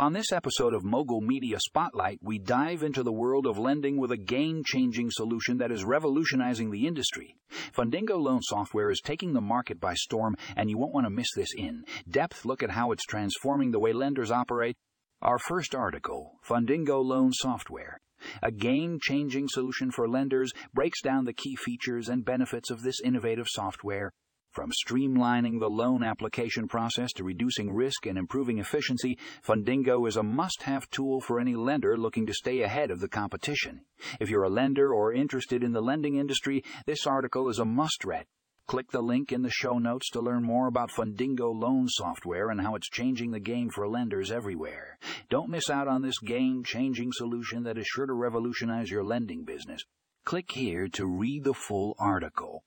On this episode of Mogul Media Spotlight, we dive into the world of lending with a game changing solution that is revolutionizing the industry. Fundingo Loan Software is taking the market by storm, and you won't want to miss this in depth look at how it's transforming the way lenders operate. Our first article, Fundingo Loan Software, a game changing solution for lenders, breaks down the key features and benefits of this innovative software from streamlining the loan application process to reducing risk and improving efficiency, Fundingo is a must have tool for any lender looking to stay ahead of the competition. If you're a lender or interested in the lending industry, this article is a must read. Click the link in the show notes to learn more about Fundingo loan software and how it's changing the game for lenders everywhere. Don't miss out on this game changing solution that is sure to revolutionize your lending business. Click here to read the full article.